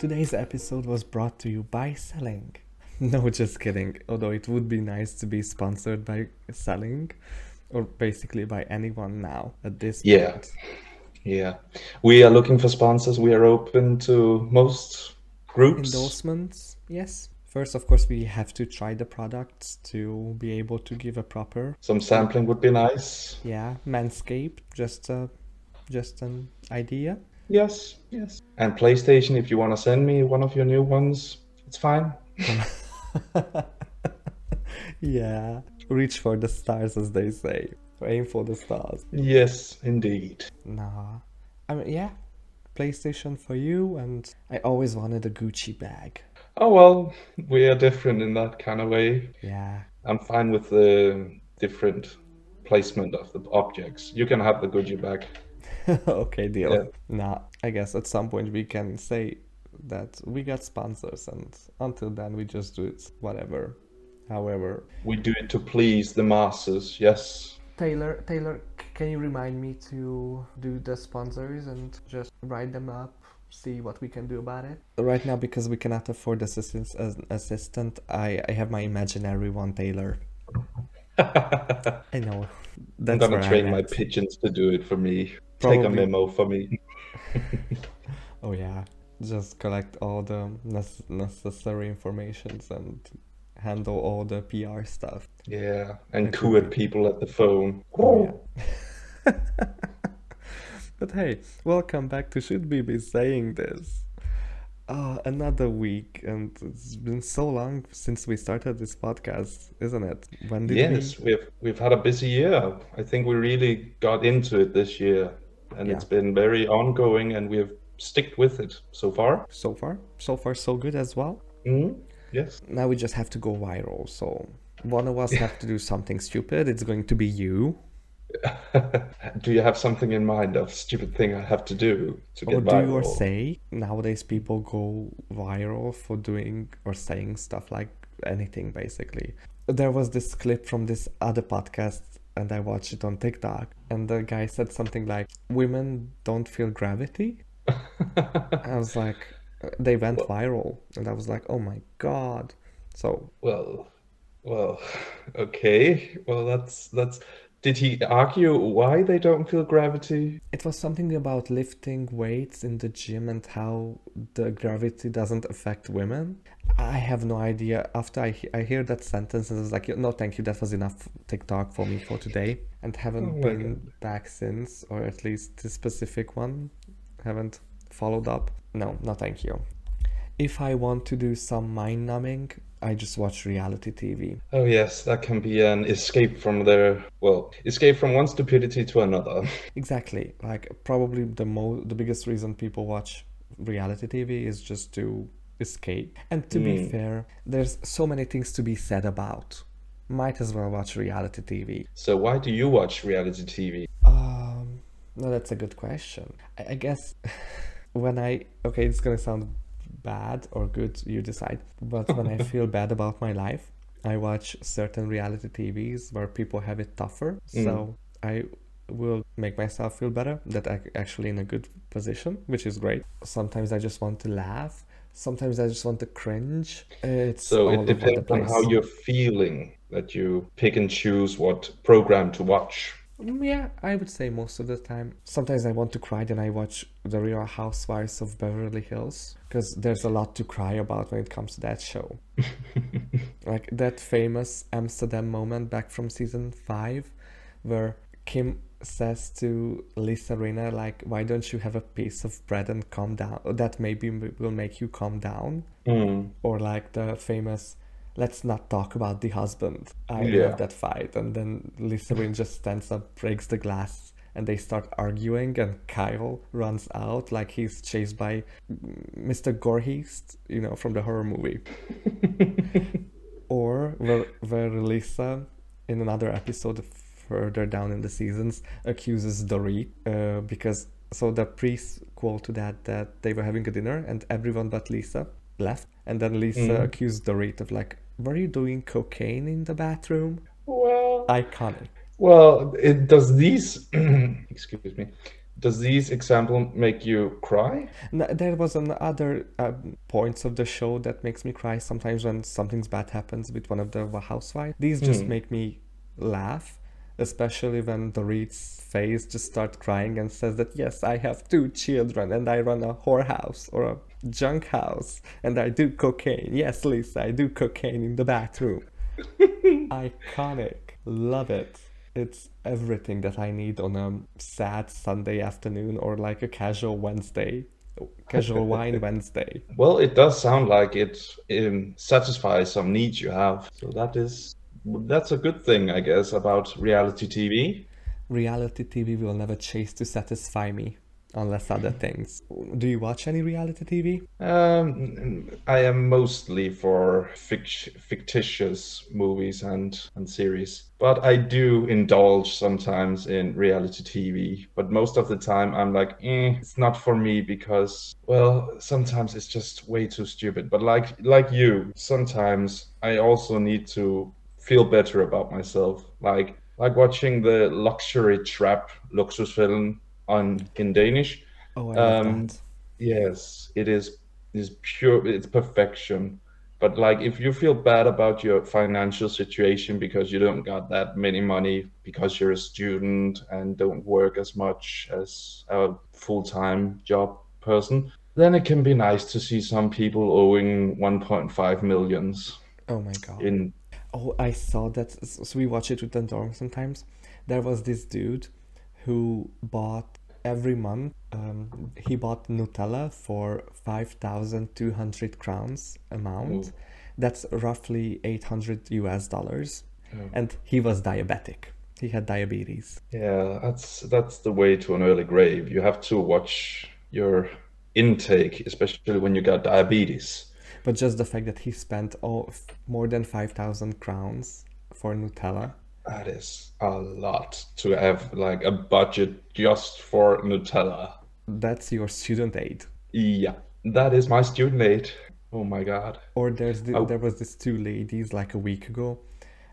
Today's episode was brought to you by Selling. No, just kidding. Although it would be nice to be sponsored by Selling or basically by anyone now at this Yeah. point. Yeah. We are looking for sponsors. We are open to most groups. Endorsements, yes. First, of course, we have to try the products to be able to give a proper, Some sampling would be nice. yeah, manscape. Just a, just an idea. Yes, yes. And PlayStation, if you want to send me one of your new ones, it's fine. Yeah, reach for the stars, as they say. Aim for the stars. Yes, indeed. Nah, I mean, yeah, PlayStation for you, and I always wanted a Gucci bag. Oh well, we are different in that kind of way. Yeah, I'm fine with the different placement of the objects. You can have the Gucci bag. okay, deal. Yeah. Nah, I guess at some point we can say that we got sponsors, and until then we just do it whatever, however. We do it to please the masses. Yes. Taylor, Taylor, can you remind me to do the sponsors and just write them up, see what we can do about it? Right now, because we cannot afford assistance as an assistant, I, I have my imaginary one, Taylor. I know. That's I'm gonna train I'm my pigeons to do it for me. Take a memo for me. Oh yeah, just collect all the nece- necessary informations and handle all the PR stuff. Yeah, and coo at people at the phone. Oh, yeah. but hey, welcome back to Should We Be Saying This? Uh, another week, and it's been so long since we started this podcast, isn't it? When did Yes, we? we've we've had a busy year. I think we really got into it this year, and Yeah. it's been very ongoing, and we've sticked with it so far. So far, so far, so good as well. hmm Yes. Now we just have to go viral. So one of us have to do something stupid. It's going to be you. do you have something in mind of stupid thing I have to do to Or get do you or say nowadays people go viral for doing or saying stuff like anything basically. There was this clip from this other podcast and I watched it on TikTok and the guy said something like women don't feel gravity. I was like they went viral and I was like oh my god. So Well, well, okay. Well, that's that's. Did he argue why they don't feel gravity? It was something about lifting weights in the gym and how the gravity doesn't affect women. I have no idea. After I, he- I hear that sentence, and I was like, no, thank you. That was enough TikTok for me for today. And haven't Oh been God. back since, or at least this specific one. Haven't followed up. No, no, thank you. If I want to do some mind numbing, I just watch reality TV. Oh yes, that can be an escape from their well, escape from one stupidity to another. Exactly. Like probably the mo the biggest reason people watch reality TV is just to escape. And to be Mm. fair, there's so many things to be said about. Might as well watch reality TV. So why do you watch reality TV? Um, no, that's a good question. I, I guess when I okay, it's gonna sound bad or good, you decide. But when I feel bad about my life, I watch certain reality TVs where people have it tougher. So I will make myself feel better that I'm actually in a good position, which is great. Sometimes I just want to laugh. Sometimes I just want to cringe. It's So it depends on how you're feeling that you pick and choose what program to watch. Mm, Yeah, I would say most of the time. Sometimes I want to cry, then I watch The Real Housewives of Beverly Hills because there's a lot to cry about when it comes to that show. like that famous Amsterdam moment back from season five, where Kim says to Lisa Rinna, like, "Why don't you have a piece of bread and calm down? That maybe will make you calm down." Mm. Or like the famous. Let's not talk about the husband. I Yeah. love that fight. And then Lisa Rinna just stands up, breaks the glass, and they start arguing. And Kyle runs out like he's chased by Mr. Gorheist, you know, from the horror movie. or where, where Lisa, in another episode further down in the seasons, accuses Dorit uh, because so the prequel to that that they were having a dinner and everyone but Lisa left, and then Lisa Mm. accused Dorit of like, were you doing cocaine in the bathroom? Well, Iconic. well, it does these excuse me. Does these example make you cry? N- there was another um, points of the show that makes me cry sometimes when something's bad happens with one of the housewives. These just Hmm. make me laugh, especially when Dorit's face just starts crying and says that yes, I have two children and I run a whorehouse or a junk house and I do cocaine. Yes, Lisa, I do cocaine in the bathroom. Iconic. Love it. It's everything that I need on a sad Sunday afternoon or like a casual Wednesday, casual wine Wednesday. Well, it does sound like it um, satisfies some needs you have. So that is that's a good thing, I guess, about reality TV. Reality TV will never chase to satisfy me unless other things. Do you watch any reality TV? Um, I am mostly for fict- fictitious movies and, and series, but I do indulge sometimes in reality TV. But most of the time, I'm like, eh, it's not for me because, well, sometimes it's just way too stupid. But like like you, sometimes I also need to feel better about myself. Like like watching the luxury trap Luksusfælden on in Danish. Oh, I love Um, that. Yes, it is is pure it's perfection. But like if you feel bad about your financial situation because you don't got that many money because you're a student and don't work as much as a full-time job person, then it can be nice to see some people owing 1.5 millions Oh my god. in Oh, I saw that. So we watch it with the dorm sometimes. There was this dude who bought every month. Um, he bought Nutella for five thousand two hundred crowns amount. Ooh. That's roughly eight hundred US dollars. Oh. And he was diabetic. He had diabetes. Yeah, that's that's the way to an early grave. You have to watch your intake, especially when you got diabetes. But just the fact that he spent all, more than five thousand crowns for Nutella. That is a lot to have like a budget just for Nutella. That's your student aid. Yeah, that is my student aid. Oh my God. Or there's the, Oh. there was this two ladies like a week ago.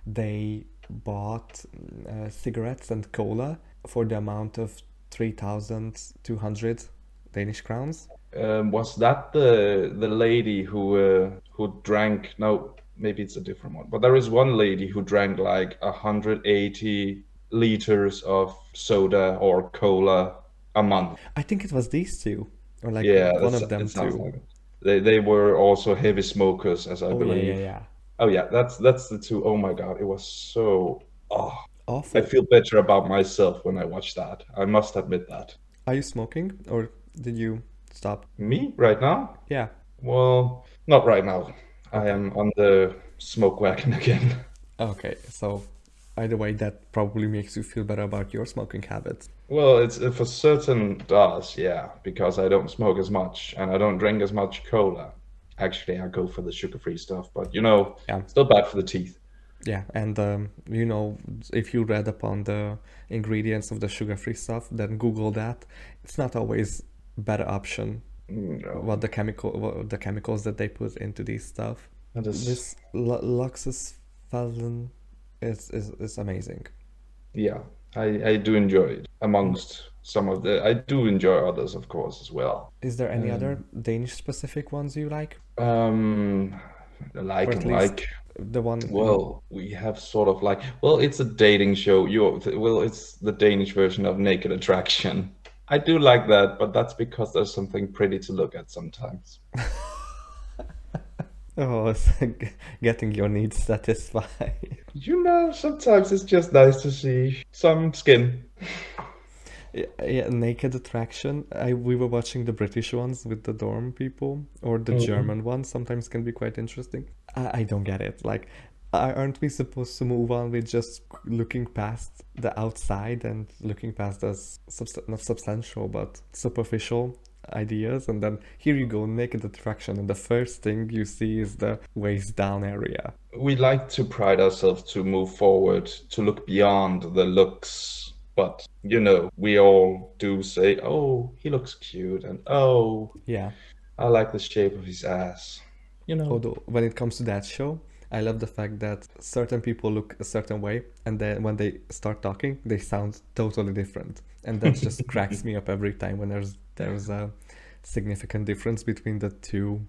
They bought uh, cigarettes and cola for the amount of three thousand two hundred Danish crowns. Um, was that the the lady who uh, who drank? No, maybe it's a different one. But there is one lady who drank like 180 liters of soda or cola a month. I think it was these two, or like yeah, one of them it sounds too. like. They they were also heavy smokers, as I Oh yeah, believe. yeah, yeah. Oh yeah, that's that's the two. Oh my God, it was so. Oh, Awful. I feel better about myself when I watch that. I must admit that. Are you smoking, or did you stop? Me right now? Yeah. Well, not right now. I am on the smoke wagon again. Okay. So, either way, that probably makes you feel better about your smoking habits. Well, it's it for certain does, yeah, because I don't smoke as much and I don't drink as much cola. Actually, I go for the sugar-free stuff, but you know, Yeah. still bad for the teeth. Yeah, and um, you know, if you read upon the ingredients of the sugar-free stuff, then Google that. It's not always better option. No, What the chemical, what the chemicals that they put into these stuff. that is, This Lu- Luxus Felon is, is is amazing. yeah, I I do enjoy it amongst some of the. I do enjoy others, of course, as well. Is there any Um, other Danish specific ones you like? Um, like and like. The one. Well, we have sort of like, well, it's a dating show. You, well, it's the Danish version of Naked Attraction. I do like that, but that's because there's something pretty to look at sometimes. Oh, getting your needs satisfied. You know, sometimes it's just nice to see some skin. Yeah, Naked Attraction. I we were watching the British ones with the dorm people, or the Mhm. German ones. Sometimes can be quite interesting. I, I don't get it. Like, aren't we supposed to move on with just looking past the outside and looking past subst- not substantial but superficial ideas? And then here you go, Naked Attraction, and the first thing you see is the waist down area. We like to pride ourselves to move forward, to look beyond the looks. But, you know, we all do say, oh, he looks cute, and oh, Yeah. I like the shape of his ass. You know, Although when it comes to that show, I love the fact that certain people look a certain way, and then when they start talking, they sound totally different, and that just cracks me up every time when there's there's a significant difference between the two.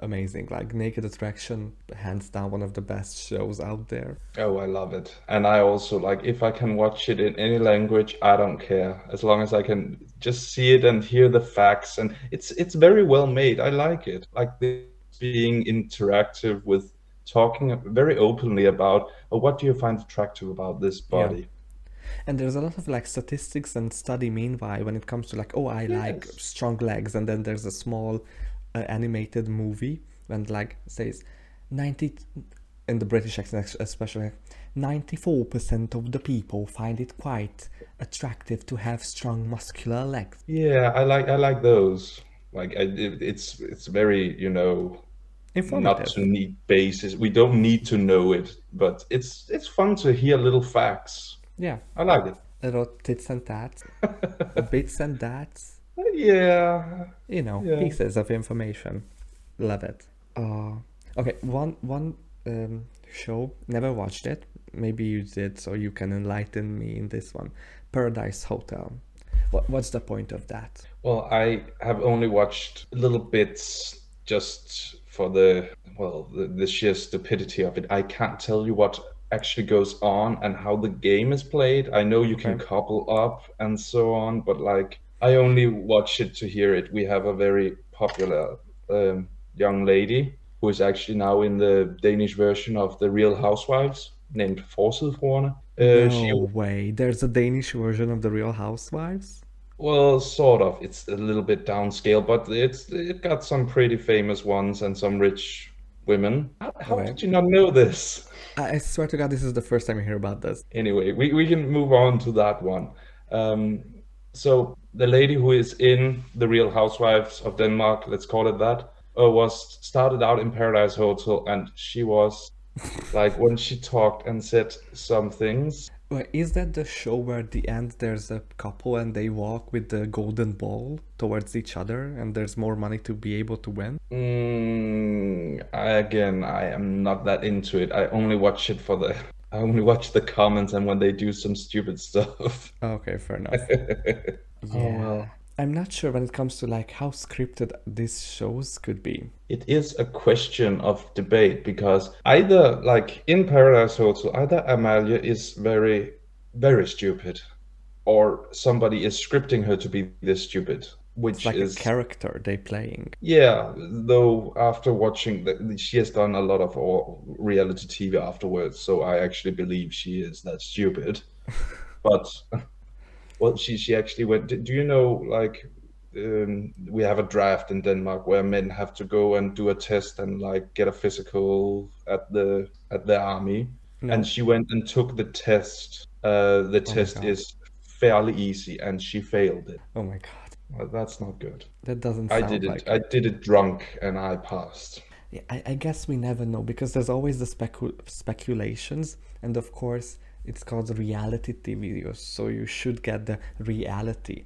Amazing, like Naked Attraction, hands down one of the best shows out there. Oh, I love it. And I also like if I can watch it in any language, I don't care. As long as I can just see it and hear the facts and it's it's very well made. I like it. Like this being interactive with talking very openly about oh, what do you find attractive about this body? Yeah. And there's a lot of like statistics and study meanwhile when it comes to like oh I like strong legs and then there's a small uh, animated movie and like says 90 in the British accent especially 94% of the people find it quite attractive to have strong muscular legs. Yeah, I like I like those. Like I, it, it's it's very, you know, not to need basis. We don't need to know it, but it's it's fun to hear little facts. Yeah. I like it. Little tits and tats, bits and dats. Yeah. you know Yeah. pieces of information love it uh okay one one um show never watched it maybe you did so you can enlighten me in this one paradise hotel what, what's the point of that Well, I have only watched little bits just for the well, the, the sheer stupidity of it. I can't tell you what actually goes on and how the game is played. I know you can Okay. couple up and so on, but like I only watch it to hear it. We have a very popular um, young lady who is actually now in the Danish version of the Real Housewives named Forsidefruerne. Uh, no she way there's a danish version of the real housewives Well, sort of. It's a little bit downscale, but it's it got some pretty famous ones and some rich women. How, how Okay. did you not know this? I, I swear to god this is the first time i hear about this Anyway, we, we can move on to that one. Um, so the lady who is in the Real Housewives of Denmark, let's call it that, uh, was started out in Paradise Hotel, and she was like when she talked and said some things. Wait, is that the show where at the end there's a couple and they walk with the golden ball towards each other and there's more money to be able to win? Mm, I, again, I am not that into it. I only watch it for the. I only watch the comments and when they do some stupid stuff. Okay, fair enough. Oh, well. I'm not sure when it comes to like how scripted these shows could be. It is a question of debate because either, like in Paradise Hotel, either Amalia is very, very stupid, or somebody is scripting her to be this stupid, which It's like is a character they playing. Yeah, though after watching the, she has done a lot of all reality TV afterwards, so I actually believe she is that stupid. But well, she she actually went. Do you know like um, we have a draft in Denmark where men have to go and do a test and like get a physical at the at the army, No. and she went and took the test. Uh, the Oh test is fairly easy, and she failed it. Oh my god, Well, that's not good. that doesn't I did it. like. I did it drunk, and I passed. Yeah, I, I guess we never know because there's always the specu- speculations, and of course it's called reality TV, so you should get the reality.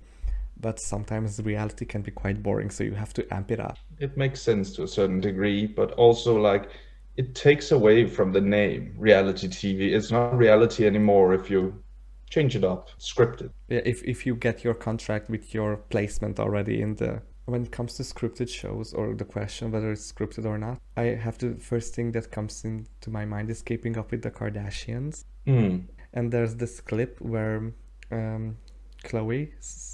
But sometimes reality can be quite boring, so you have to amp it up. It makes sense to a certain degree, but also like it takes away from the name reality TV. It's not reality anymore if you change it up, script it. Yeah, if if you get your contract with your placement already in the when it comes to scripted shows or the question whether it's scripted or not, I have to first thing that comes into my mind is keeping up with the Kardashians. Hmm. And there's this clip where um, Khloé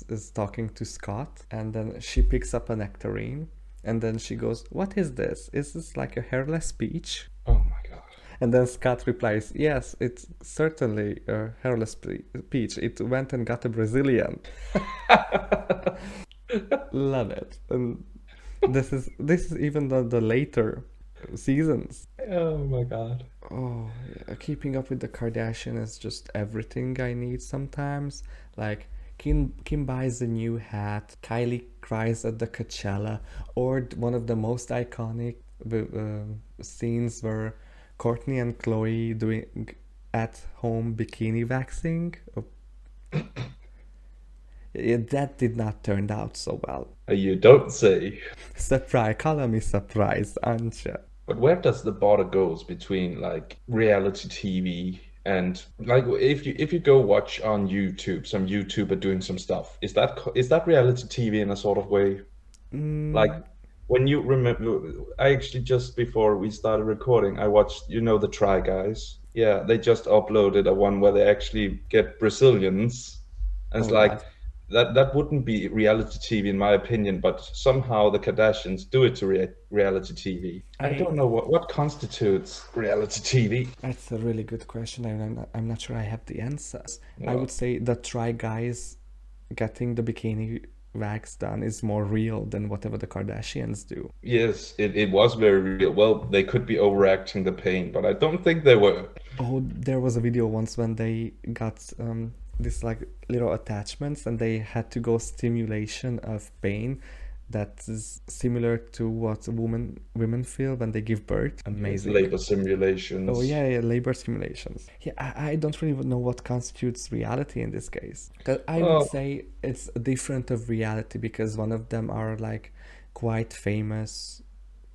is talking to Scott, and then she picks up a nectarine, and then she goes, "What is this? Is this like a hairless peach?" Oh my god. And then Scott replies, "Yes, it's certainly a hairless pe- peach. It went and got a Brazilian." Love it. And this is this is even the, the later seasons. Oh my god. Oh, yeah. keeping up with the Kardashian is just everything I need sometimes. Like Kim Kim buys a new hat, Kylie cries at the Coachella, or one of the most iconic uh, scenes where Kourtney and Khloé doing at home bikini waxing. Oh. Yeah, that did not turn out so well. You don't say. Surprise, color me surprised, aren't you? But where does the border goes between like reality TV and like if you if you go watch on YouTube some YouTuber doing some stuff, is that is that reality TV in a sort of way? Mm, Like when you remember, I actually just before we started recording, I watched you know the Try Guys. Yeah, they just uploaded a one where they actually get Brazilians, and it's oh like God. That that wouldn't be reality TV in my opinion, but somehow the Kardashians do it to rea- reality TV. I I don't know what what constitutes reality TV. That's a really good question. and I'm not, I'm not sure I have the answers. I would say the try guys getting the bikini wax done is more real than whatever the Kardashians do. yes, it, it was very real. Well, they could be overacting the pain, but I don't think they were. Oh, there was a video once when they got um, this like little attachments and they had to go stimulation of pain that is similar to what women women feel when they give birth. Amazing. labor simulations. Oh yeah, yeah, labor simulations. Yeah, I, I don't really know what constitutes reality in this case. 'Cause I would say it's different of reality because one of them are like quite famous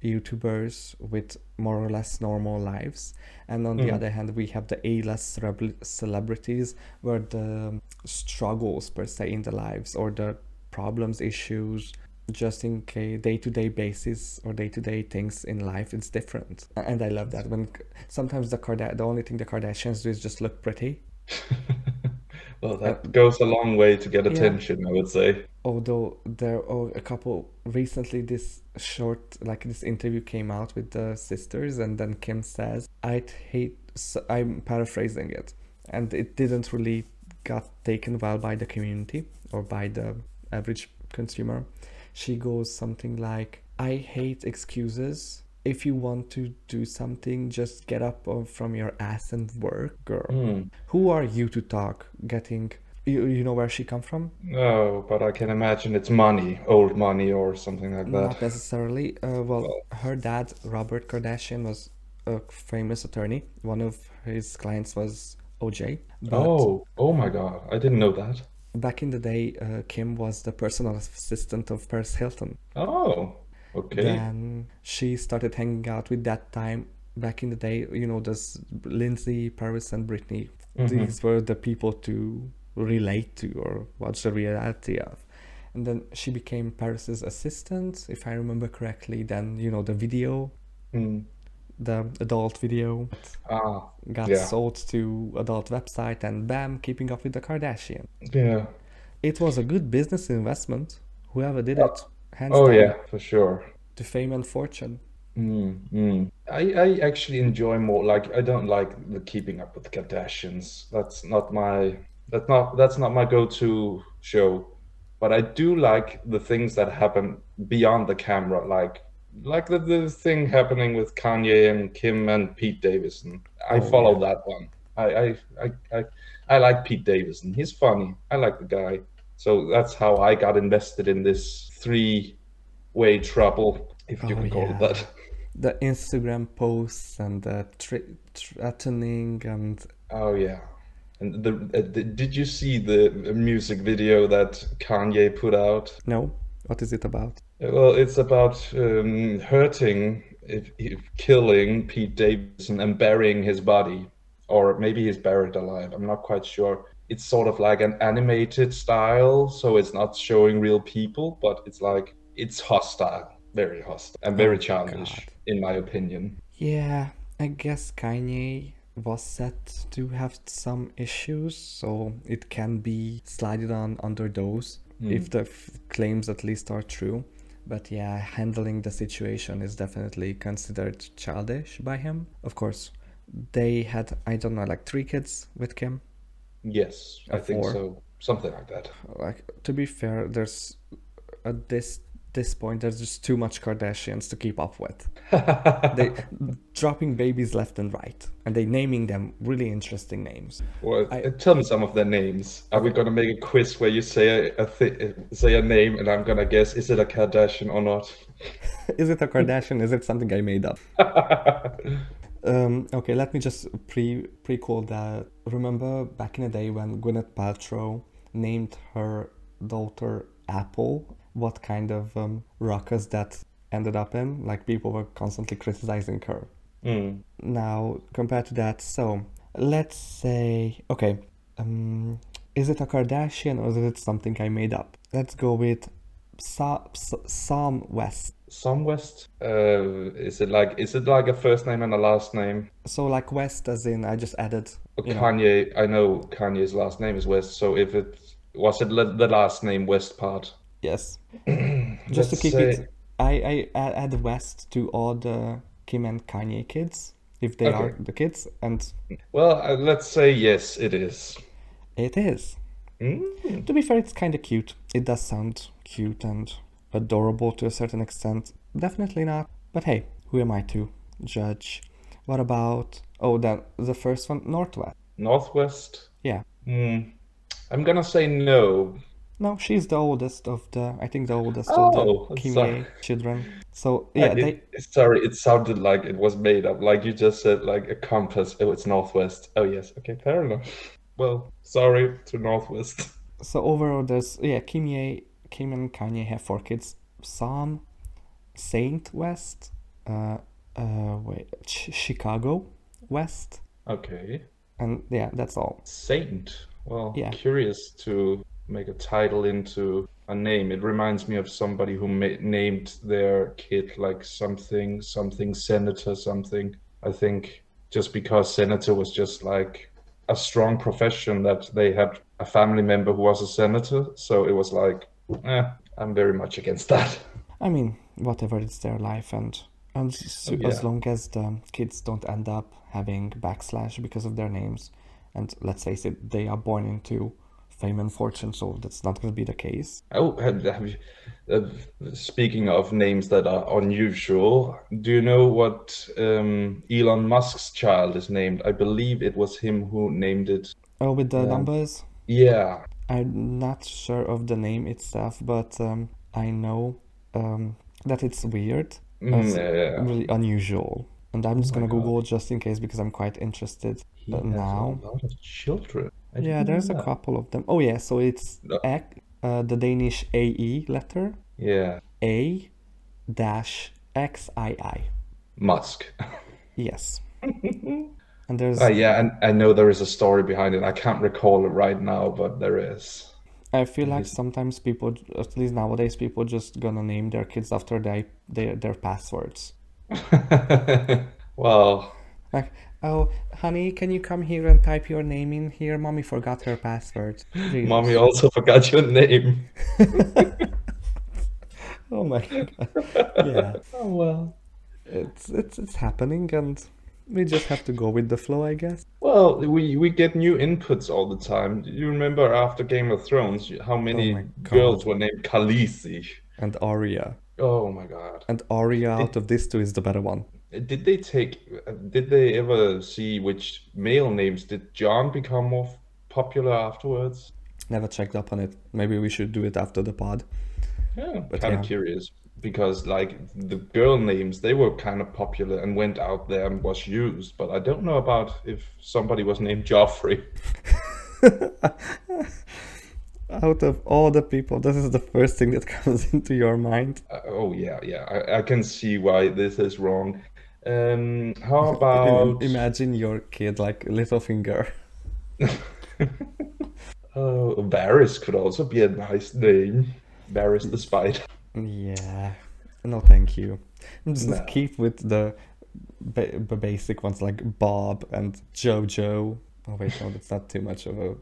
YouTubers with more or less normal lives, and on the mm, other hand, we have the A-list celebra- celebrities where the struggles per se in the lives or the problems, issues, just in case day-to-day basis or day-to-day things in life, it's different. And I love that when sometimes the Karda- the only thing the Kardashians do is just look pretty. well, that goes a long way to get yeah, attention, I would say. although there are a couple recently this short like this interview came out with the sisters and then kim says i'd hate I'm paraphrasing it and it didn't really got taken well by the community or by the average consumer. She goes something like i hate excuses if you want to do something just get up from your ass and work girl Mm. who are you to talk getting you, you know where she come from No, but I can imagine it's money, old money or something like that. Not necessarily. Uh, well, Well, her dad, Robert Kardashian, was a famous attorney. One of his clients was OJ. Oh, oh my God, I didn't know that. back in the day, uh, Kim was the personal assistant of Paris Hilton. Oh, okay. Then she started hanging out with that time. Back in the day, you know, there's Lindsay, Paris, and Britney. hmm These were the people to relate to or watch the reality of. And then she became Paris's assistant, if I remember correctly. Then, you know, the video Mm. the adult video Ah, got yeah, sold to adult website and bam keeping up with the kardashian yeah. it was a good business investment whoever did Oh, it hands oh down yeah, for sure. to fame and fortune Mm, mm. I, I actually enjoy more like I don't like the keeping up with the Kardashians. That's not my that's not that's not my go-to show. But I do like the things that happen beyond the camera, like like the, the thing happening with Kanye and Kim and Pete Davidson. I oh follow yeah that one. I I, I, I I like Pete Davidson. He's funny. I like the guy. So that's how I got invested in this three-way trouble, if you oh can call it that. the instagram posts and the tri- threatening and Oh yeah. And the, uh, the did you see the music video that Kanye put out? no what is it about Uh, Well, it's about um, hurting, if, if killing Pete Davidson and burying his body, or maybe he's buried alive. I'm not quite sure. It's sort of like an animated style, so it's not showing real people, but it's like it's hostile, very hostile, and very oh childish, god in my opinion. yeah i guess kanye was set to have some issues so it can be slided on under those if Hmm. the f- claims at least are true. But yeah, handling the situation is definitely considered childish by him. Of course, they had, I don't know, like three kids with Kim Yes, I think four. so. Something like that. Like, to be fair, there's at this this point there's just too much Kardashians to keep up with. They dropping babies left and right, and they naming them really interesting names. Well, I uh, tell me some of their names. Are we gonna make a quiz where you say a, a thi- say a name and I'm gonna guess is it a Kardashian or not? Is it a Kardashian? Is it something I made up? Um, okay, let me just pre prequel that. Remember back in the day when Gwyneth Paltrow named her daughter Apple? What kind of um, ruckus that ended up in. Like people were constantly criticizing her. Mm. Now, compared to that, so let's say, okay, um, is it a Kardashian or is it something I made up? Let's go with Sa- Psalm West. Psalm West. Uh, is it like is it like a first name and a last name? So like West, as in I just added. Know. Kanye. I know Kanye's last name is West. So if it was it the last name West part. Yes. Just to Let's keep say- it, I I add add West to all the Kim and Kanye kids if they Okay. are the kids, and Well, uh, let's say yes, it is. it is. Mm. To be fair, it's kind of cute. It does sound cute and adorable to a certain extent. Definitely not. But hey, who am I to judge? What about oh then the first one, Northwest? Northwest. Yeah. Hmm. I'm gonna say no. No, she's the oldest of the I think the oldest Oh, of the Kimye children. So yeah, they sorry, it sounded like it was made up. Like you just said, like a compass. Oh, it's Northwest. Oh yes. Okay, fair enough. Well, sorry to Northwest. So overall, there's yeah, Kimye, Kim and Kanye have four kids. Psalm, Saint West, uh, uh, wait, Ch- Chicago West, Okay. and yeah, that's all. Saint. Well, Yeah. curious to make a title into a name. It reminds me of somebody who ma- named their kid like something, something senator, something. I think just because senator was just like a strong profession that they had a family member who was a senator. So it was like, eh, I'm very much against that. I mean, whatever, it's their life, and and s- Oh, as long as the kids don't end up having backslash because of their names, and let's face it, they are born into fame and fortune, so that's not going to be the case. Oh, have, have you, uh, speaking of names that are unusual, do you know what um, Elon Musk's child is named? I believe it was him who named it. Oh, with the Yeah. numbers, Yeah. I'm not sure of the name itself, but um, I know um, that it's weird. Mm, That's yeah. really unusual. And I'm just Oh gonna. Google just in case because I'm quite interested. He uh, now. a lot of children. I Yeah, there's a couple of them. Oh yeah, so it's No. Ek, uh, the Danish AE letter, Yeah. A dash XII. Musk. Yes. and there's Uh, yeah, and I know there is a story behind it. I can't recall it right now, but there is. I feel like sometimes people, at least nowadays, people just gonna name their kids after they, their their passwords. well, Like, oh, honey, can you come here and type your name in here? Mommy forgot her password. Mommy also forgot your name. Oh my god. Yeah, Oh well. it's it's it's happening, and we just have to go with the flow, I guess. Well, we we get new inputs all the time. Do you remember after Game of Thrones how many Oh girls were named Khaleesi? And Arya, Oh my god. and Arya out of these two is the better one. Did they take did they ever see which male names did John become more popular afterwards? Never checked up on it. Maybe we should do it after the pod. Yeah, But kind of yeah. curious because like the girl names they were kind of popular and went out there and was used, but I don't know about if somebody was named Joffrey. Out of all the people, this is the first thing that comes into your mind. Uh, oh yeah, yeah, I, I can see why this is wrong. Um, how about Imagine your kid like Littlefinger. Oh, Varys could also be a nice name. Varys the Spider. Yeah. No, thank you. I'm just No. keep with the, ba- the basic ones like Bob and Jojo. Oh wait, no, that's not too much of a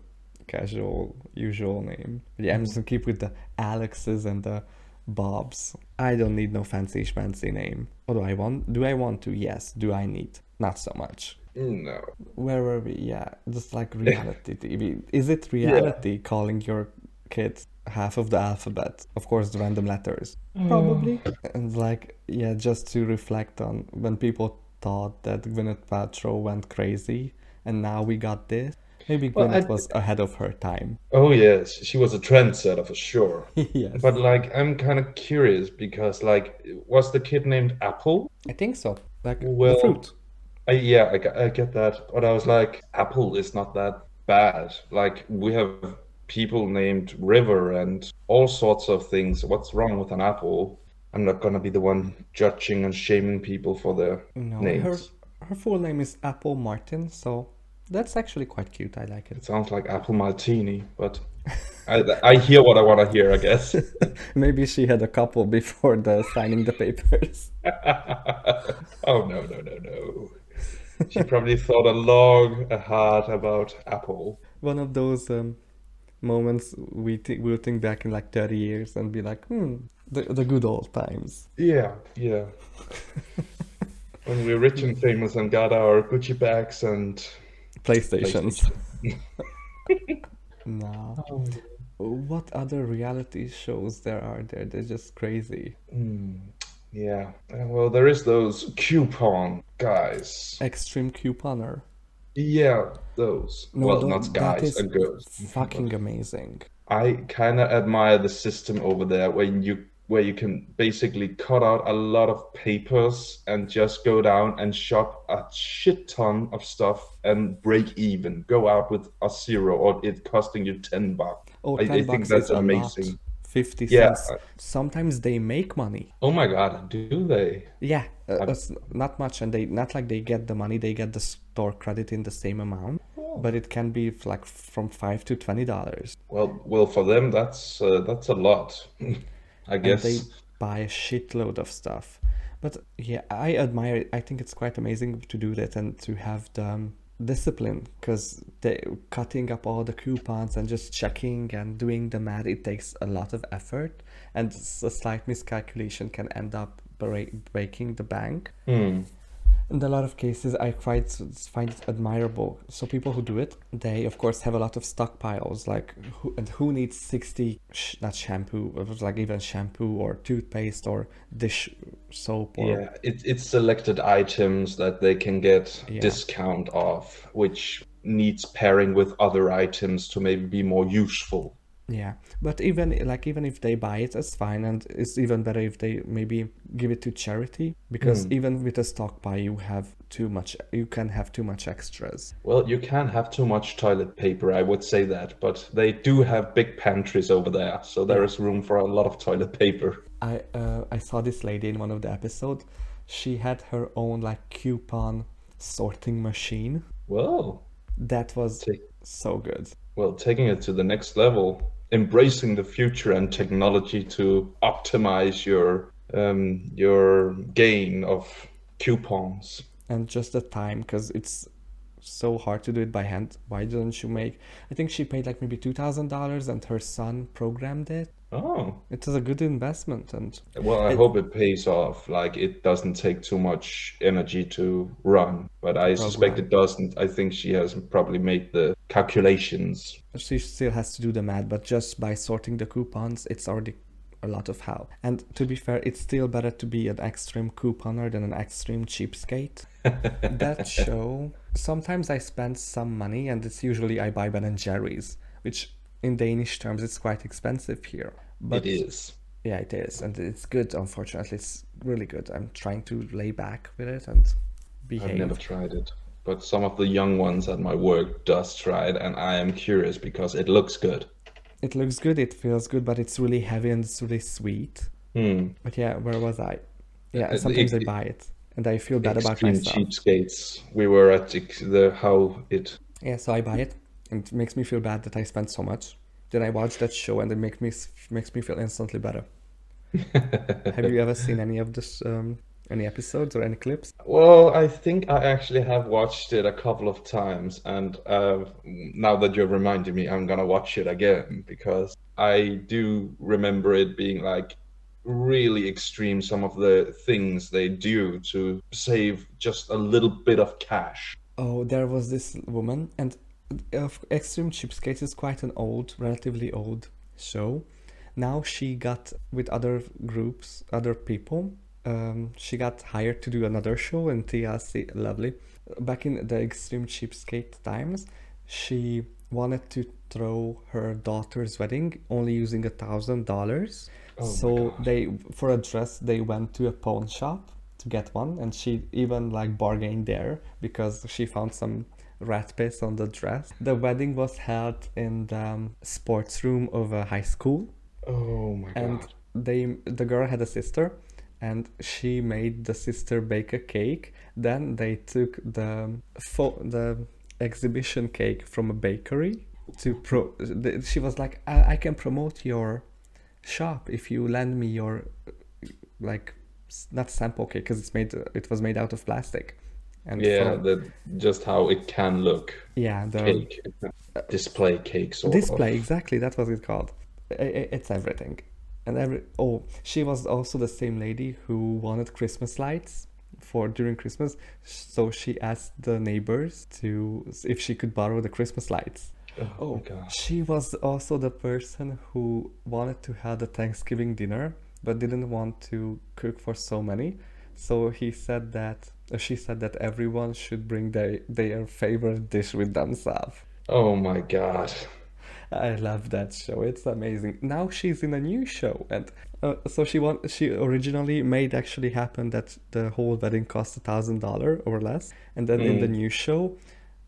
casual, usual name. But yeah, I'm just gonna keep with the Alexes and the Bobs. I don't need no fancy schmancy name. What do I want? Do I want to? Yes. Do I need? Not so much. No. Where were we? Yeah, just like reality TV. Is it reality calling your kid half of the alphabet? Of course, the random letters. Mm. Probably. And like, yeah, just to reflect on when people thought that Gwyneth Paltrow went crazy, and now we got this. Maybe Well, Gwyneth I- was ahead of her time. Oh yes, she was a trendsetter for sure. yes, But like, I'm kind of curious because like, was the kid named Apple? I think so. Like Well- the fruit. I, yeah, I, I get that, but I was like, Apple is not that bad. Like, we have people named River and all sorts of things. What's wrong with an apple? I'm not gonna be the one judging and shaming people for their No, names. her her full name is Apple Martin, so that's actually quite cute. I like It it. sounds like apple martini, but I, I hear what I want to hear, I guess. Maybe she had a couple before the signing the papers. oh no no no no! She probably thought a long, a hard about Apple. One of those um, moments we th- we'll think back in like 30 years and be like, hmm, the, the good old times. Yeah, yeah. when we're rich and famous and got our Gucci bags and PlayStations. no. What other reality shows there are there? They're just crazy. Hmm, yeah. Well, there is those coupon guys. Extreme Couponer. Yeah, those. No, well, not guys and girls. Fucking amazing. I kind of admire the system over there when you where you can basically cut out a lot of papers and just go down and shop a shit ton of stuff and break even. Go out with a zero or it costing you 10 bucks. Oh, I, 10 I think bucks that's is a lot. amazing. 50 Yeah. cents. Sometimes they make money. Oh my god, do they? Yeah, uh, not much, and they not like they get the money. They get the store credit in the same amount, Oh. but it can be like from five to twenty dollars. Well, well, for them that's uh, that's a lot. I and guess. they buy a shitload of stuff. But yeah, I admire it. I think it's quite amazing to do that and to have the um, discipline because they cutting up all the coupons and just checking and doing the math. It takes a lot of effort, and a slight miscalculation can end up break- breaking the bank. Hmm. In a lot of cases, I quite find it admirable. So people who do it, they of course have a lot of stockpiles. Like, who, and who needs sixty sh- not shampoo, it was like even shampoo or toothpaste or dish soap or Yeah, it, it's selected items that they can get Yeah. discount off, which needs pairing with other items to maybe be more useful. Yeah. But even like even if they buy it, it's fine, and it's even better if they maybe give it to charity because Mm. even with a stock buy, you have too much. You can have too much extras. Well, you can have too much toilet paper, I would say that, but they do have big pantries over there, so there is room for a lot of toilet paper. I uh, I saw this lady in one of the episodes. She had her own like coupon sorting machine. Well, That was take, so good. well, taking it to the next level, embracing the future and technology to optimize your um, your gain of coupons. And just the time, because it's so hard to do it by hand. Why don't you make? I think she paid like maybe two thousand dollars, and her son programmed it. Oh, It was a good investment, and well, I It- hope it pays off. Like it doesn't take too much energy to run, but I suspect it doesn't. I think she has probably made the calculations. she still has to do the math. But just by sorting the coupons, it's already a lot of help. And to be fair, it's still better to be an extreme couponer than an extreme cheapskate. that show sometimes i spend some money and it's usually i buy ben and jerry's which in danish terms it's quite expensive here but it is. yeah it is and it's good unfortunately it's really good i'm trying to lay back with it and behave. I've never tried it, but some of the young ones at my work does try it, and I am curious because it looks good. it looks good it feels good but it's really heavy and it's really sweet Hmm. but yeah where was i yeah Uh, sometimes i it- buy it and i feel bad about myself cheapskates. We were at the, the how it. Yeah, so I buy it, and it makes me feel bad that I spent so much. Then I watch that show, and it makes me makes me feel instantly better. Have you ever seen any of this, um, any episodes or any clips? Well, I think I actually have watched it a couple of times, and uh, now that you're reminding me, I'm gonna watch it again because I do remember it being like really extreme. Some of the things they do to save just a little bit of cash. Oh, there was this woman, and uh, Extreme Cheapskate is quite an old, relatively old show. Now she got with other groups, other people. Um, she got hired to do another show in TLC. Lovely. Back in the Extreme Cheapskate times, she wanted to throw her daughter's wedding only using a thousand dollars. Oh So they, for a dress, they went to a pawn shop to get one, and she even like bargained there because she found some rat piss on the dress. The wedding was held in the um, sports room of a high school, Oh my and god. And they the girl had a sister, and she made the sister bake a cake. Then they took the fo- the exhibition cake from a bakery to pro. She was like, I, I can promote your shop if you lend me your like not sample cake because it's made it was made out of plastic. And Yeah, from- the just how it can look. yeah, the Cake. Display cake sort display of. exactly that was it called it's everything and every oh she was also the same lady who wanted christmas lights for during christmas. So she asked the neighbors to if she could borrow the christmas lights. Oh, oh my god. she was also the person who wanted to have the thanksgiving dinner but didn't want to cook for so many. So he said that uh, she said that everyone should bring their their favorite dish with themselves. Oh my god. I love that show. It's amazing. Now she's in a new show, and uh, so she want she originally made actually happen that the whole wedding cost a thousand dollar or less, and then in the new show,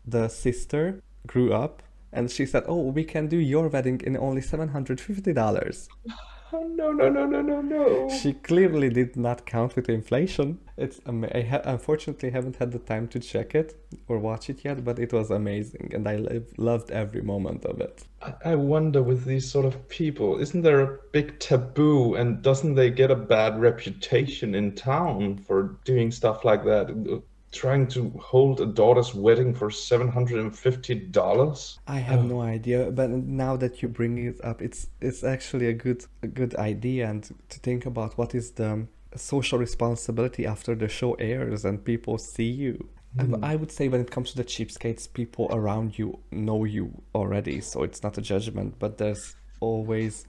the sister grew up and she said, "Oh, we can do your wedding in only seven hundred fifty dollars." Oh no no no no no no. She clearly did not count with inflation. It's ama- I ha- unfortunately haven't had the time to check it or watch it yet, but it was amazing, and I lo- loved every moment of it. I I wonder with these sort of people, isn't there a big taboo and doesn't they get a bad reputation in town for doing stuff like that? Trying to hold a daughter's wedding for $750? I have no idea, but now that you bring it up, it's it's actually a good a good idea, and to think about what is the social responsibility after the show airs and people see you. And I would say when it comes to the cheapskates, people around you know you already, so it's not a judgment. But there's always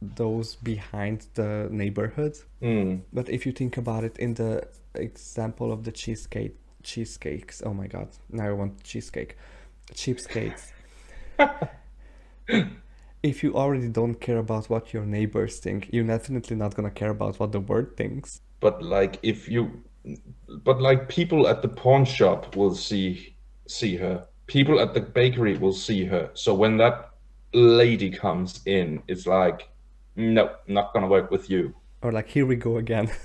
those behind the neighborhood. Mm. But if you think about it, in the example of the cheesecake, cheesecakes. Oh my god! Now I want cheesecake, cheapskates. if you already don't care about what your neighbors think, you're definitely not gonna care about what the world thinks. But like if you but like people at the pawn shop will see see her. People at the bakery will see her. So when that lady comes in, it's like no, not gonna work with you. Or like, here we go again.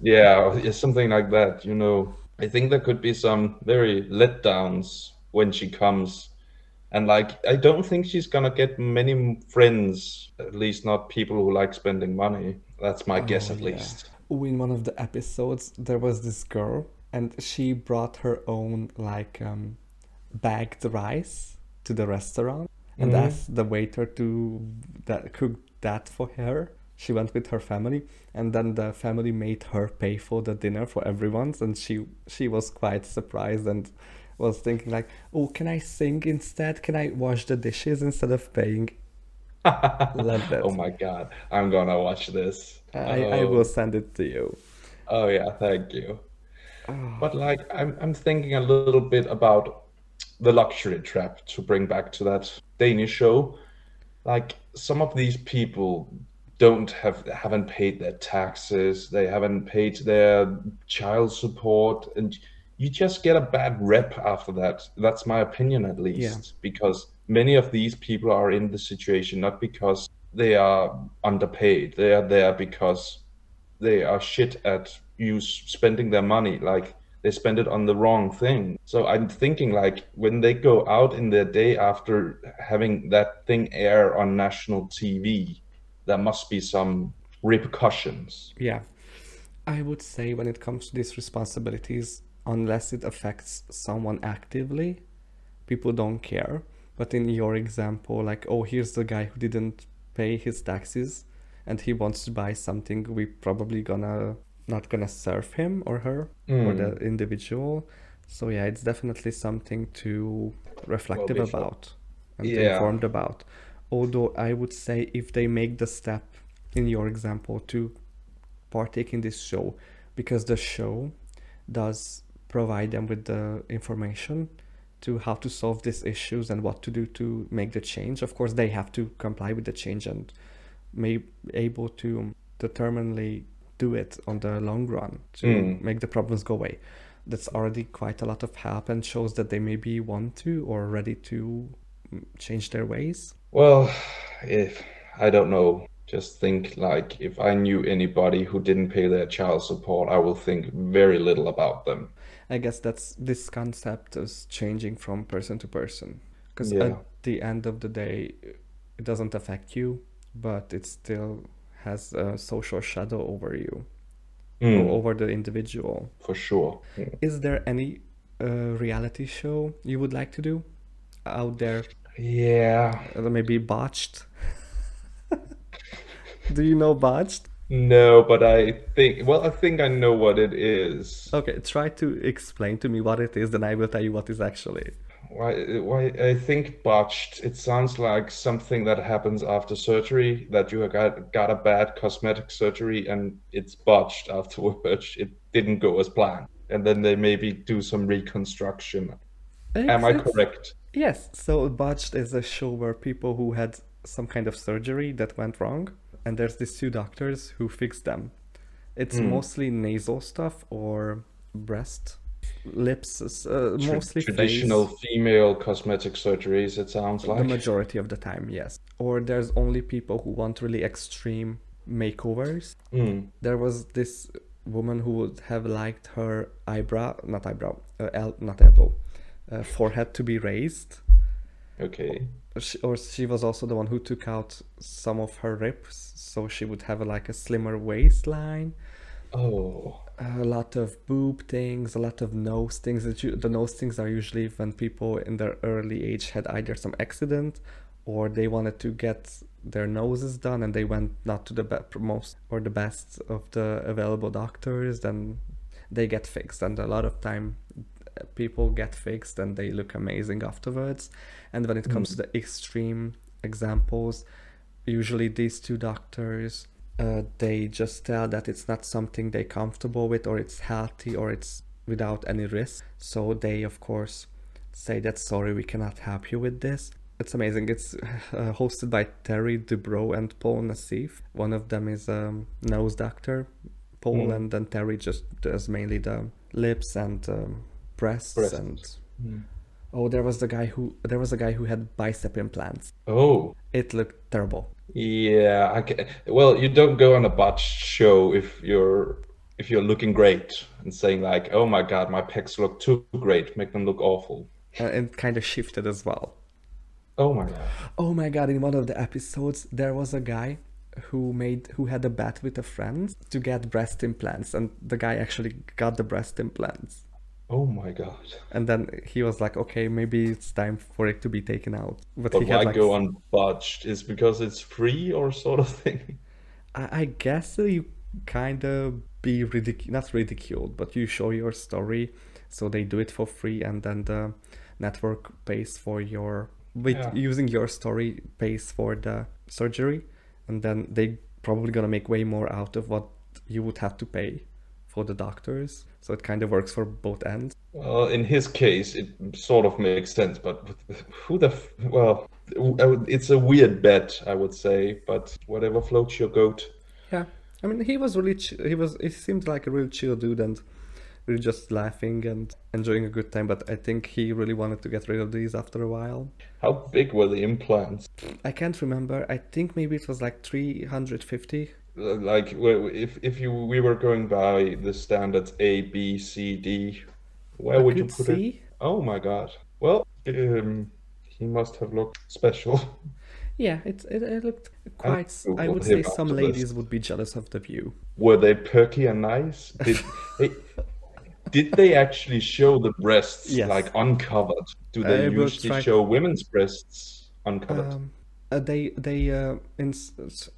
Yeah, yeah, something like that, you know. I think there could be some very letdowns when she comes. And like, I don't think she's gonna get many friends, at least not people who like spending money. That's my guess, Oh, at yeah. least. In one of the episodes, there was this girl, and she brought her own like um, bagged rice to the restaurant, and Mhm. asked the waiter to that cook that for her. She went with her family, and then the family made her pay for the dinner for everyone's, and she she was quite surprised and was thinking like, "Oh, can I sing instead? Can I wash the dishes instead of paying?" Love that. Oh my god, I'm gonna watch this. I, I Oh. will send it to you. Oh yeah, thank you. Oh. But like I'm I'm thinking a little bit about the luxury trap to bring back to that Danish show. Like some of these people don't have haven't paid their taxes, they haven't paid their child support, and you just get a bad rep after that. That's my opinion at least. Because many of these people are in the situation not because they are underpaid. They are there because they are shit at you spending their money like they spend it on the wrong thing so i'm thinking like when they go out in their day after having that thing air on national tv there must be some repercussions Yeah. I would say when it comes to these responsibilities, unless it affects someone actively, people don't care. But in your example, like, oh, here's the guy who didn't pay his taxes and he wants to buy something, we probably gonna not gonna serve him or her or the hmm. individual. So yeah, it's definitely something to reflective before- about and Yeah. informed about. Although I would say if they make the step in your example to partake in this show because the show does provide them with the information to how to solve these issues and what to do to make the change. Of course they have to comply with the change and may able to determinedly do it on the long run to Mm. make the problems go away. That's already quite a lot of help and shows that they maybe want to or ready to mm, change their ways well if i don't know just think like if I knew anybody who didn't pay their child support, I will think very little about them. I guess that's this concept is changing from person to person because Yeah. at the end of the day, it doesn't affect you, but it still has a social shadow over you, Mm, over the individual. for sure. Mm. Is there any uh, reality show you would like to do out there? Yeah. Uh, maybe botched. Do you know botched? No, but I think well, I think I know what it is. Okay, try to explain to me what it is, then I will tell you what is actually. Why, why, I think botched, it sounds like something that happens after surgery, that you got, got a bad cosmetic surgery and it's botched afterwards. It didn't go as planned. And then they maybe do some reconstruction. Am I It's- it's- correct? Yes, so Botched is a show where people who had some kind of surgery that went wrong, and there's these two doctors who fix them. It's Mm. mostly nasal stuff or breast, lips, uh, Tra- mostly traditional face. female cosmetic surgeries, it sounds like The majority of the time, yes. Or there's only people who want really extreme makeovers. Mm. There was this woman who would have liked her eyebrow, not eyebrow, uh, el- not elbow, uh, forehead to be raised. Okay. she, or she was also the one who took out some of her ribs so she would have a, like a slimmer waistline Oh. a lot of boob things a lot of nose things that you, the nose things are usually when people in their early age had either some accident or they wanted to get their noses done and they went not to the be- most or the best of the available doctors then they get fixed and a lot of time people get fixed and they look amazing afterwards. And when it comes to the extreme examples usually these two doctors uh, they just tell that it's not something they're comfortable with or it's healthy or it's without any risk. So they of course say that sorry we cannot help you with this. It's amazing. It's uh, hosted by terry dubrow and paul nassif. One of them is a um, nose doctor paul Mm. and then terry just does mainly the lips and um, breasts, and Mm. oh there was the guy who there was a guy who had bicep implants Oh. it looked terrible Yeah, I ca well, you don't go on a botched show if you're if you're looking great and saying like, "Oh my God, my pecs look too great," make them look awful. uh, and kind of shifted as well Oh my God. Oh my god, in one of the episodes there was a guy who made who had a bet with a friend to get breast implants and the guy actually got the breast implants. Oh my God. And then he was like, okay, maybe it's time for it to be taken out. But, But he had why like go botched? Is because it's free or sort of thing? I, I guess you kind of be ridic- not ridiculed, but you show your story, so they do it for free, and then the network pays for your with Yeah. using your story pays for the surgery, and then they probably gonna make way more out of what you would have to pay for the doctors. So it kind of works for both ends. Well, in his case, it sort of makes sense, but who the f- well, it's a weird bet, I would say. But whatever floats your goat. Yeah, I mean he was really ch- he was he seemed like a real chill dude and really just laughing and enjoying a good time. But I think he really wanted to get rid of these after a while. How big were the implants? I can't remember. I think maybe it was like 350. Like, if if you we were going by the standards A, B, C, D, where I would you put it? Oh my God. Well, um, he must have looked special. Yeah, it, it, it looked quite. I would say some ladies would be jealous of the view. Were they perky and nice? Did hey, did they actually show the breasts Yes. like uncovered? Do they I usually try- show women's breasts uncovered? Um, uh, they they uh, in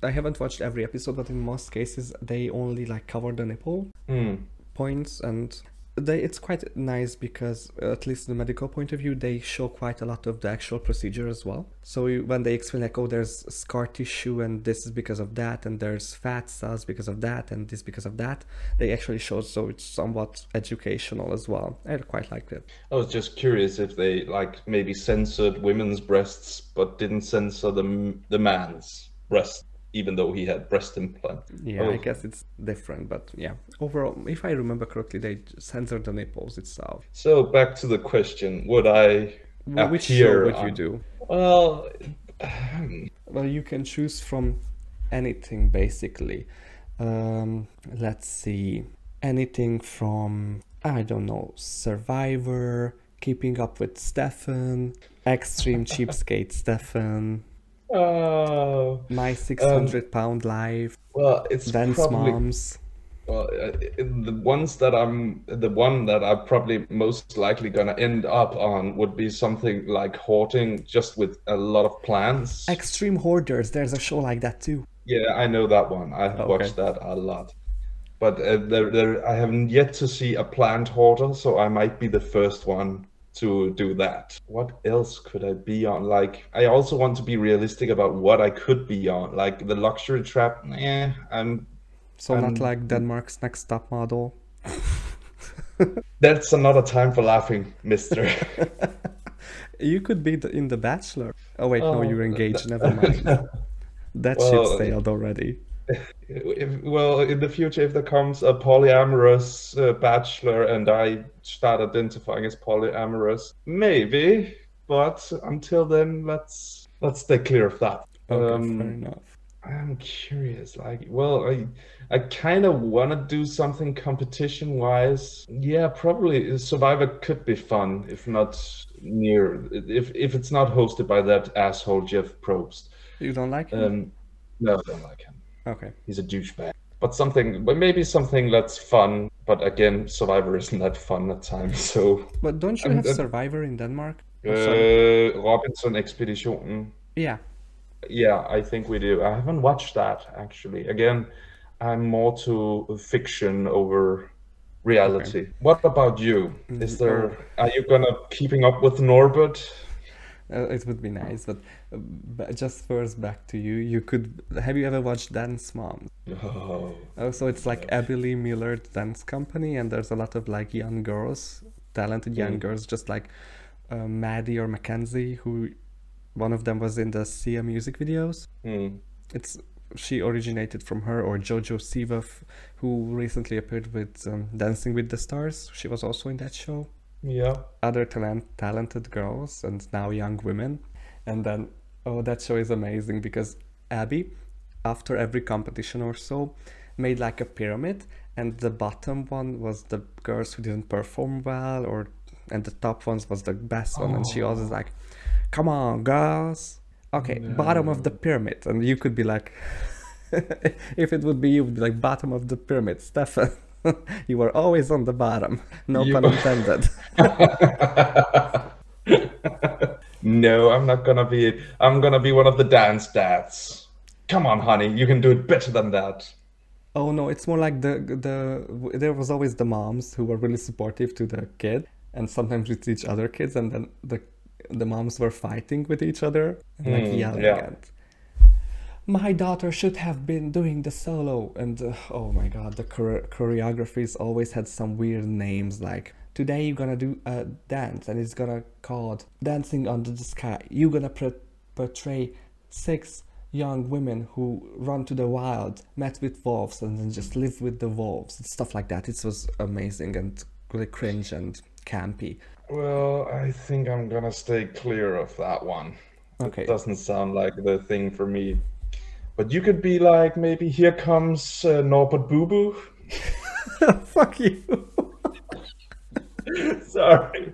I haven't watched every episode, but in most cases they only like cover the nipple Hmm. points and they it's quite nice because uh, at least the medical point of view they show quite a lot of the actual procedure as well. So you, when they explain like oh there's scar tissue and this is because of that and there's fat cells because of that and this because of that they actually show so it's somewhat educational as well. I quite liked it. I was just curious if they like maybe censored women's breasts but didn't censor the the man's breast, even though he had breast implant. yeah i Oh. guess it's different but yeah overall if i remember correctly they censored the nipples itself So back to the question: Would I Wh- which show appear would you do Well, well you can choose from anything basically. Um, let's see, anything from I don't know, Survivor, Keeping Up with Stefan, Extreme Cheapskate Stefan, Oh, My 600 Pound Life, well, it's Dance probably Moms. well, uh, the ones that I'm the one that I'm probably most likely gonna end up on would be something like hoarding, just with a lot of plans. Extreme Hoarders, there's a show like that too. Yeah, I know that one. I have Okay. watched that a lot. But uh, there, there, I haven't yet to see a plant hoarder, so I might be the first one to do that. What else could I be on? Like, I also want to be realistic about what I could be on. Like the luxury trap, Yeah, I'm. So not Um, like Denmark's Next Top Model. That's another time for laughing, Mister. You could be the, in The Bachelor. Oh wait, no, Oh, you're engaged. Never mind. That Well, ship sailed already. If, well, in the future, if there comes a polyamorous uh, bachelor and I start identifying as polyamorous, maybe. But until then, let's let's stay clear of that. Okay, Um, fair enough. I'm curious. Like, well, I I kind of want to do something competition wise. Yeah, probably Survivor could be fun if not near if if it's not hosted by that asshole Jeff Probst. You don't like him? Um, no, I don't like him. Okay. He's a douchebag. But something, but maybe something that's fun. But again, Survivor isn't that fun at times. So, But don't you have uh, Survivor in Denmark? Oh, uh, Robinson Expedition. Yeah. Yeah, I think we do. I haven't watched that actually. Again, I'm more to fiction over reality. What about you? Is Mm, there? Are you gonna keeping up with Norbert? Uh, it would be nice, uh, but just first back to you. You could have you ever watched Dance Moms? Oh, Oh, so it's like Abby Lee Miller Dance Company, and there's a lot of like young girls, talented young Mm. girls, just like uh, Maddie or Mackenzie, who one of them was in the Sia music videos. hmm. It's she originated from her, or JoJo Siwa, who recently appeared with um, Dancing with the Stars. She was also in that show. yeah. other talent talented girls and now young women and then oh that show is amazing because abby after every competition or so made like a pyramid and the bottom one was the girls who didn't perform well or and the top ones was the best one and she always was oh. like come on girls. Okay bottom of the pyramid and you could be like if it would be you would be like bottom of the pyramid stefan. You were always on the bottom. No You- pun intended No, I'm not gonna be. I'm gonna be one of the dance dads. Come on, honey, you can do it better than that. Oh no, it's more like the the there was always the moms who were really supportive to the kid and sometimes with each other kids and then the the moms were fighting with each other and like Hmm, yelling yeah. and my daughter should have been doing the solo and uh, oh my god the chore- choreographies always had some weird names like today you're gonna do a dance and it's gonna called dancing under the sky you're gonna portray six young women who run to the wild met with wolves and then just live with the wolves and stuff like that it was amazing and really cringe and campy Well, I think I'm gonna stay clear of that one. okay It doesn't sound like the thing for me. But you could be like, maybe here comes uh, Norbert Boo Boo. fuck you Sorry.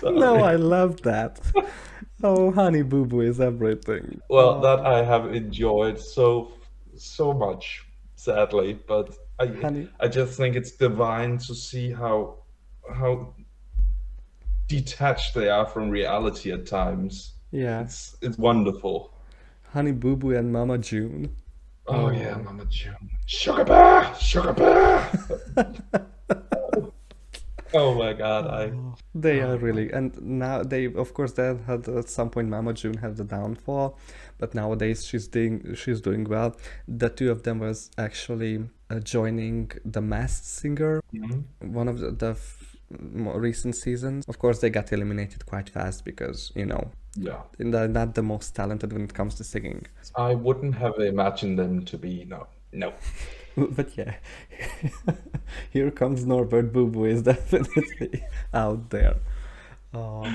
Sorry. no i love that oh honey boo boo is everything Well, oh. that I have enjoyed so so much, sadly, but I Honey. I just think it's divine to see how how detached they are from reality at times. yeah It's it's wonderful. honey boo boo and mama june Oh, oh. yeah, Mama June. Sugar Bear! Sugar Bear! oh my god, I They are really, and now they, of course, they had at some point Mama June had the downfall, but nowadays she's doing she's doing well. The two of them was actually uh, joining the Masked Singer, Mhm. one of the, the f- more recent seasons. Of course, they got eliminated quite fast because you know yeah. they're not the most talented when it comes to singing. I wouldn't have imagined them to be no. No. But yeah, here comes Norbert Boo Boo is definitely out there. Oh.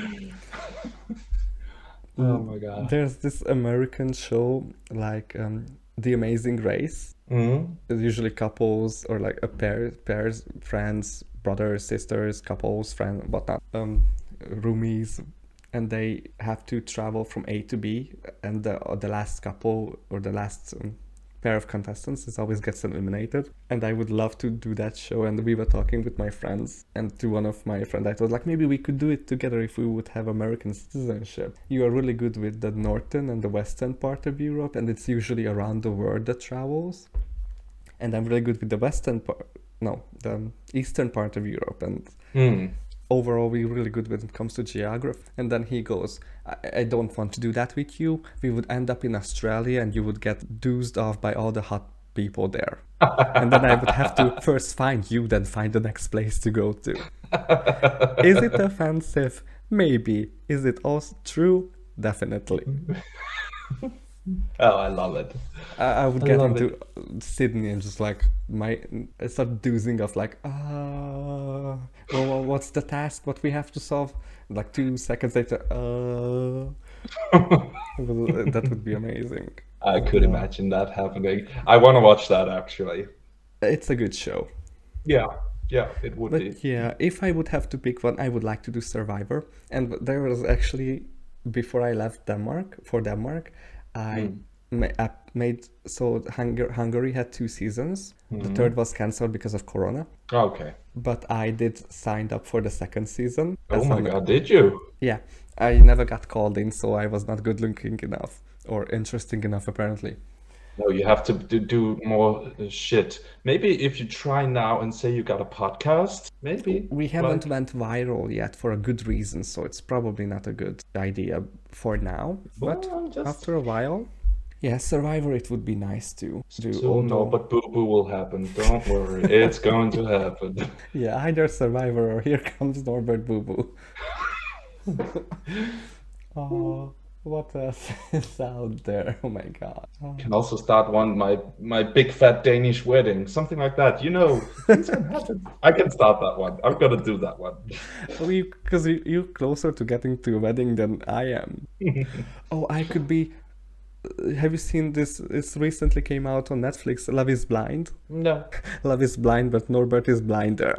Oh my god. There's this American show like um, The Amazing Race. Mm. It's usually couples or like a pair, pairs, friends, brothers, sisters, couples, friends, whatnot, um, roomies, and they have to travel from A to B, and the the last couple or the last um, pair of contestants is always gets eliminated. And I would love to do that show. And we were talking with my friends, and to one of my friends, I was like, maybe we could do it together if we would have American citizenship. You are really good with the northern and the western part of Europe, and it's usually around the world that travels. And I'm really good with the western part, no, the eastern part of Europe, and Mm. Overall we're really good when it comes to geography. And then he goes I, I don't want to do that with you. We would end up in australia and you would get dozed off by all the hot people there. And then i would have to first find you then find the next place to go to. Is it offensive? Maybe. Is it also true? Definitely Oh, I love it. I, I would I get into Sydney and just like my start doozing off like ah well, well, what's the task what we have to solve like two seconds later uh that would be amazing I could imagine that happening. I want to watch that actually. it's a good show Yeah, yeah, it would but be. yeah if I would have to pick one I would like to do Survivor and there was actually before I left Denmark for Denmark I hmm. ma- I made so Hungary, Hungary had two seasons the hmm. third was cancelled because of Corona oh, Okay. but I did signed up for the second season. Oh my god, did you? Yeah, I never got called in, so I was not good looking enough or interesting enough apparently. No, you have to do, more uh, shit. Maybe if you try now and say you got a podcast, maybe. We haven't Like- went viral yet for a good reason, so it's probably not a good idea for now. But Well, just- after a while, yeah, Survivor it would be nice to do. So, no, but boo boo will happen. Don't worry, it's going to happen. yeah, either Survivor or here comes Norbert Boo Boo. oh, what else is out there? Oh my god. Oh. Can also start one my my big fat Danish wedding, something like that. You know, things can happen. I can start that one. I'm gonna do that one. Because you, you're closer to getting to a wedding than I am. oh, I could be. uh, Have you seen this? This recently came out on Netflix. Love is Blind. No. Love is blind, but Norbert is blinder.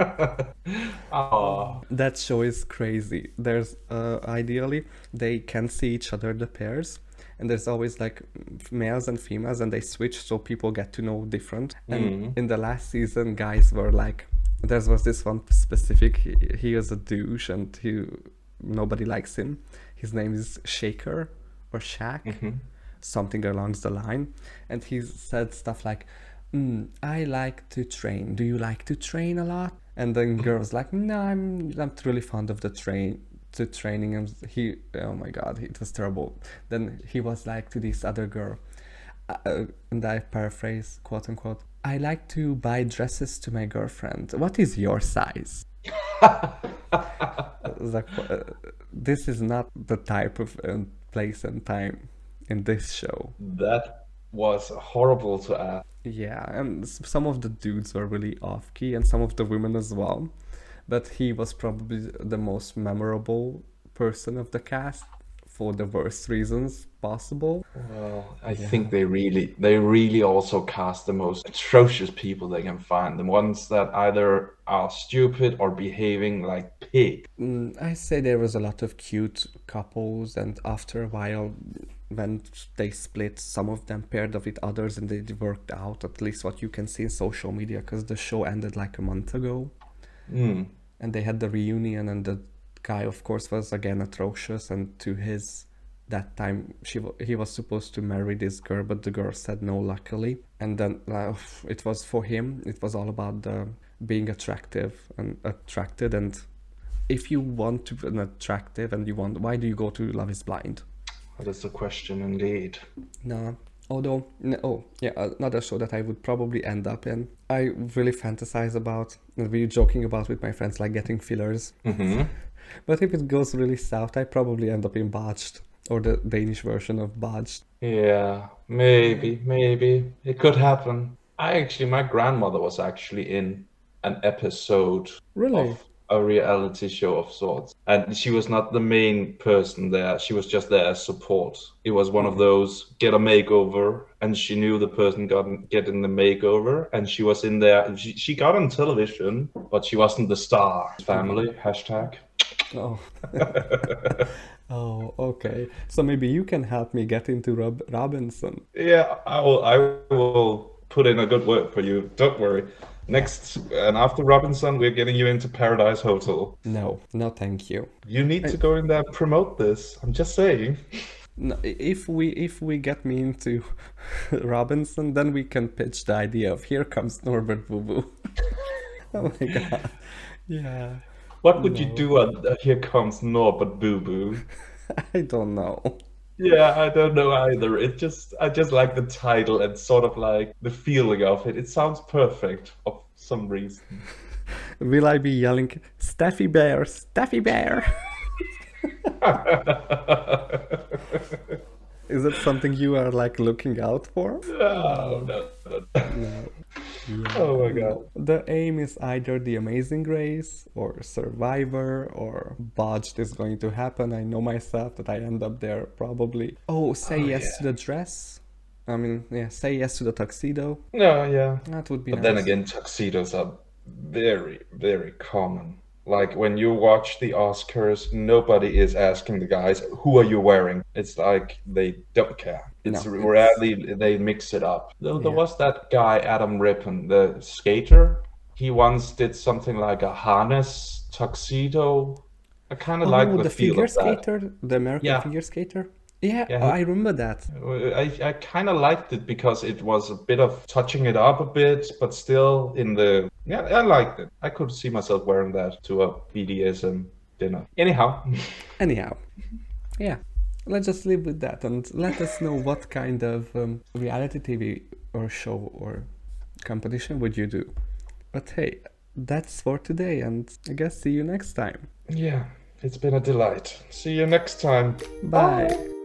Oh, that show is crazy. There's uh, ideally they can see each other, the pairs, and there's always like males and females, and they switch so people get to know different. And Mhm. in the last season, guys were like, there was this one specific. He, he is a douche, and he nobody likes him. His name is Shaker or Shaq Mhm. something along the line and he said stuff like mm, i like to train do you like to train a lot and then girls like no i'm not really fond of the train to training. And he oh my god it was terrible. Then he was like to this other girl uh, and i paraphrase quote unquote i like to buy dresses to my girlfriend. What is your size? Like, uh, this is not the type of uh, place and time in this show. that was horrible to ask. Yeah, and some of the dudes were really off key, and some of the women as well. But he was probably the most memorable person of the cast for the worst reasons possible. Well, I think they really, they really also cast the most atrocious people they can find. The ones that either are stupid or behaving like pig. Mm, I say there was a lot of cute couples, and after a while, when they split, some of them paired up with others, and they worked out. At least what you can see in social media, because the show ended like a month ago. Mm. and they had the reunion and the guy of course was again atrocious and to his that time she he was supposed to marry this girl but the girl said no luckily and then uh, it was for him it was all about the being attractive and attracted and if you want to be an attractive and you want why do you go to love is blind That is the question indeed. no although no, oh yeah another show that i would probably end up in i really fantasize about and really joking about with my friends like getting fillers hmm But if it goes really south, I probably end up in Botched or the Danish version of Botched. Yeah, maybe, maybe. It could happen. I actually, my grandmother was actually in an episode Really? of, a reality show of sorts. And she was not the main person there. She was just there as support. It was one of mm-hmm. those get a makeover, and she knew the person got getting the makeover, and she was in there. She, she got on television, but she wasn't the star. Family hashtag. Oh. oh, okay. So maybe you can help me get into Rob Robinson. Yeah, I will. I will put in a good word for you. Don't worry. Next and after Robinson, we're getting you into Paradise Hotel. No, no, thank you. You need to go in there and promote this. I'm just saying. No, if we if we get me into Robinson, then we can pitch the idea of here comes Norbert Boo Boo. oh my god. Yeah. What would no. you do on uh, Here Comes Norbert Boo Boo? I don't know. Yeah, I don't know either. It just I just like the title and sort of like the feeling of it. It sounds perfect of some reason. Will I be yelling Steffi Bear, Steffi Bear? Is it something you are like looking out for? No, no, no. no. Yeah. Oh my god. The aim is either the amazing race or survivor or botched is going to happen. I know myself that I end up there probably. Oh, say oh, yes yeah. to the dress. I mean, yeah, say yes to the tuxedo. No, yeah. That would be But nice. then again, tuxedos are very, very common. Like when you watch the Oscars, nobody is asking the guys, "Who are you wearing?" It's like they don't care. It's no, rarely it's... they mix it up. There, there yeah. was that guy Adam Rippon, the skater. He once did something like a harness tuxedo. I kind of oh, like the, the figure skater, the American yeah. figure skater. Yeah, yeah. I remember that. I, I kind of liked it because it was a bit of touching it up a bit, but still in the. Yeah, I liked it. I could see myself wearing that to a BDSM dinner. Anyhow. Anyhow. Yeah. Let's just live with that and let us know what kind of um, reality TV or show or competition would you do. But hey, that's for today, and I guess see you next time. Yeah, it's been a delight. See you next time. Bye. Bye.